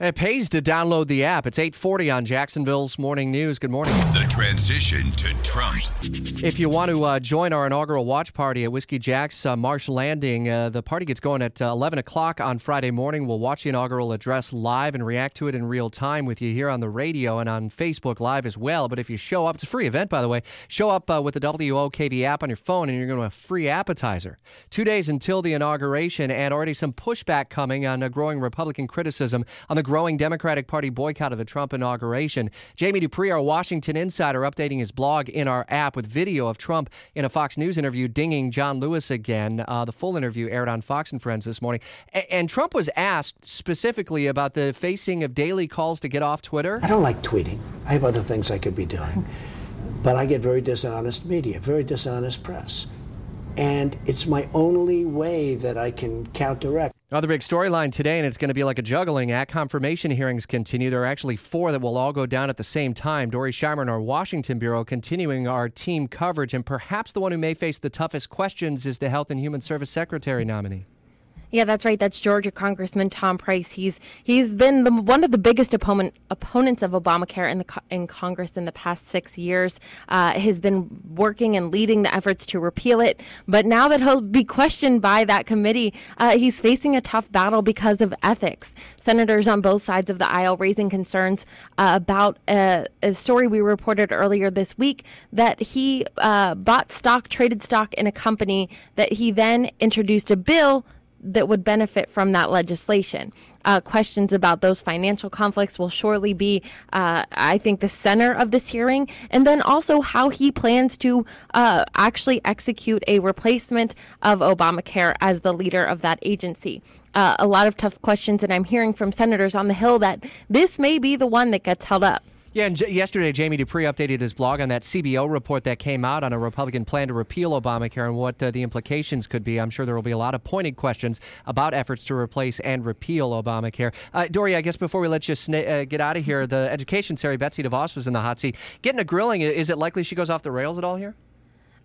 It pays to download the app. It's 840 on Jacksonville's Morning News. Good morning. The transition to Trump. If you want to uh, join our inaugural watch party at Whiskey Jack's uh, Marsh Landing, uh, the party gets going at uh, 11 o'clock on Friday morning. We'll watch the inaugural address live and react to it in real time with you here on the radio and on Facebook Live as well. But if you show up, it's a free event, by the way. Show up uh, with the WOKV app on your phone and you're going to have a free appetizer. Two days until the inauguration, and already some pushback coming on a growing Republican criticism on the growing Democratic Party boycott of the Trump inauguration. Jamie Dupree, our Washington insider, updating his blog in our app with video of Trump in a Fox News interview dinging John Lewis again. Uh, the full interview aired on Fox and Friends this morning. A- and Trump was asked specifically about the facing of daily calls to get off Twitter. I don't like tweeting. I have other things I could be doing. But I get very dishonest media, very dishonest press. And it's my only way that I can counteract. Another big storyline today, and it's going to be like a juggling act. Confirmation hearings continue. There are actually four that will all go down at the same time. Dorey Scheimer in our Washington Bureau continuing our team coverage, and perhaps the one who may face the toughest questions is the Health and Human Service Secretary nominee. Yeah, that's right. That's Georgia Congressman Tom Price. He's he's been the, one of the biggest opponent, opponents of Obamacare in the in Congress in the past six years. Uh, has been working and leading the efforts to repeal it. But now that he'll be questioned by that committee, uh, he's facing a tough battle because of ethics. Senators on both sides of the aisle raising concerns uh, about a, a, story we reported earlier this week that he uh, bought stock, traded stock in a company that he then introduced a bill that would benefit from that legislation. Uh, questions about those financial conflicts will surely be, uh, I think, the center of this hearing. And then also how he plans to uh, actually execute a replacement of Obamacare as the leader of that agency. Uh, a lot of tough questions, and I'm hearing from senators on the Hill that this may be the one that gets held up. Yeah, and j- yesterday Jamie Dupree updated his blog on that CBO report that came out on a Republican plan to repeal Obamacare and what uh, the implications could be. I'm sure there will be a lot of pointed questions about efforts to replace and repeal Obamacare. Uh, Dorey, I guess before we let you sna- uh, get out of here, the education secretary Betsy DeVos was in the hot seat. Getting a grilling, is it likely she goes off the rails at all here?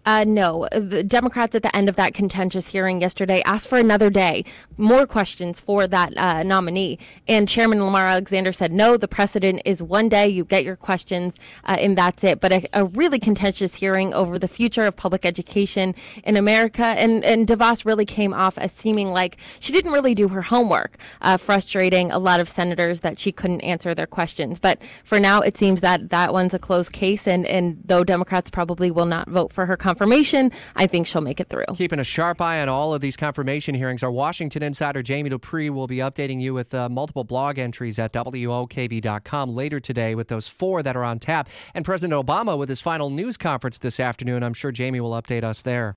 Uh, no. The Democrats at the end of that contentious hearing yesterday asked for another day, more questions for that uh, nominee. And Chairman Lamar Alexander said, no, the precedent is one day, you get your questions, uh, and that's it. But a, a, really contentious hearing over the future of public education in America. And, and DeVos really came off as seeming like she didn't really do her homework, uh, frustrating a lot of senators that she couldn't answer their questions. But for now, it seems that that one's a closed case. And, and though Democrats probably will not vote for her confirmation, I think she'll make it through. Keeping a sharp eye on all of these confirmation hearings. Our Washington insider Jamie Dupree will be updating you with uh, multiple blog entries at WOKV.com later today with those four that are on tap. And President Obama with his final news conference this afternoon. I'm sure Jamie will update us there.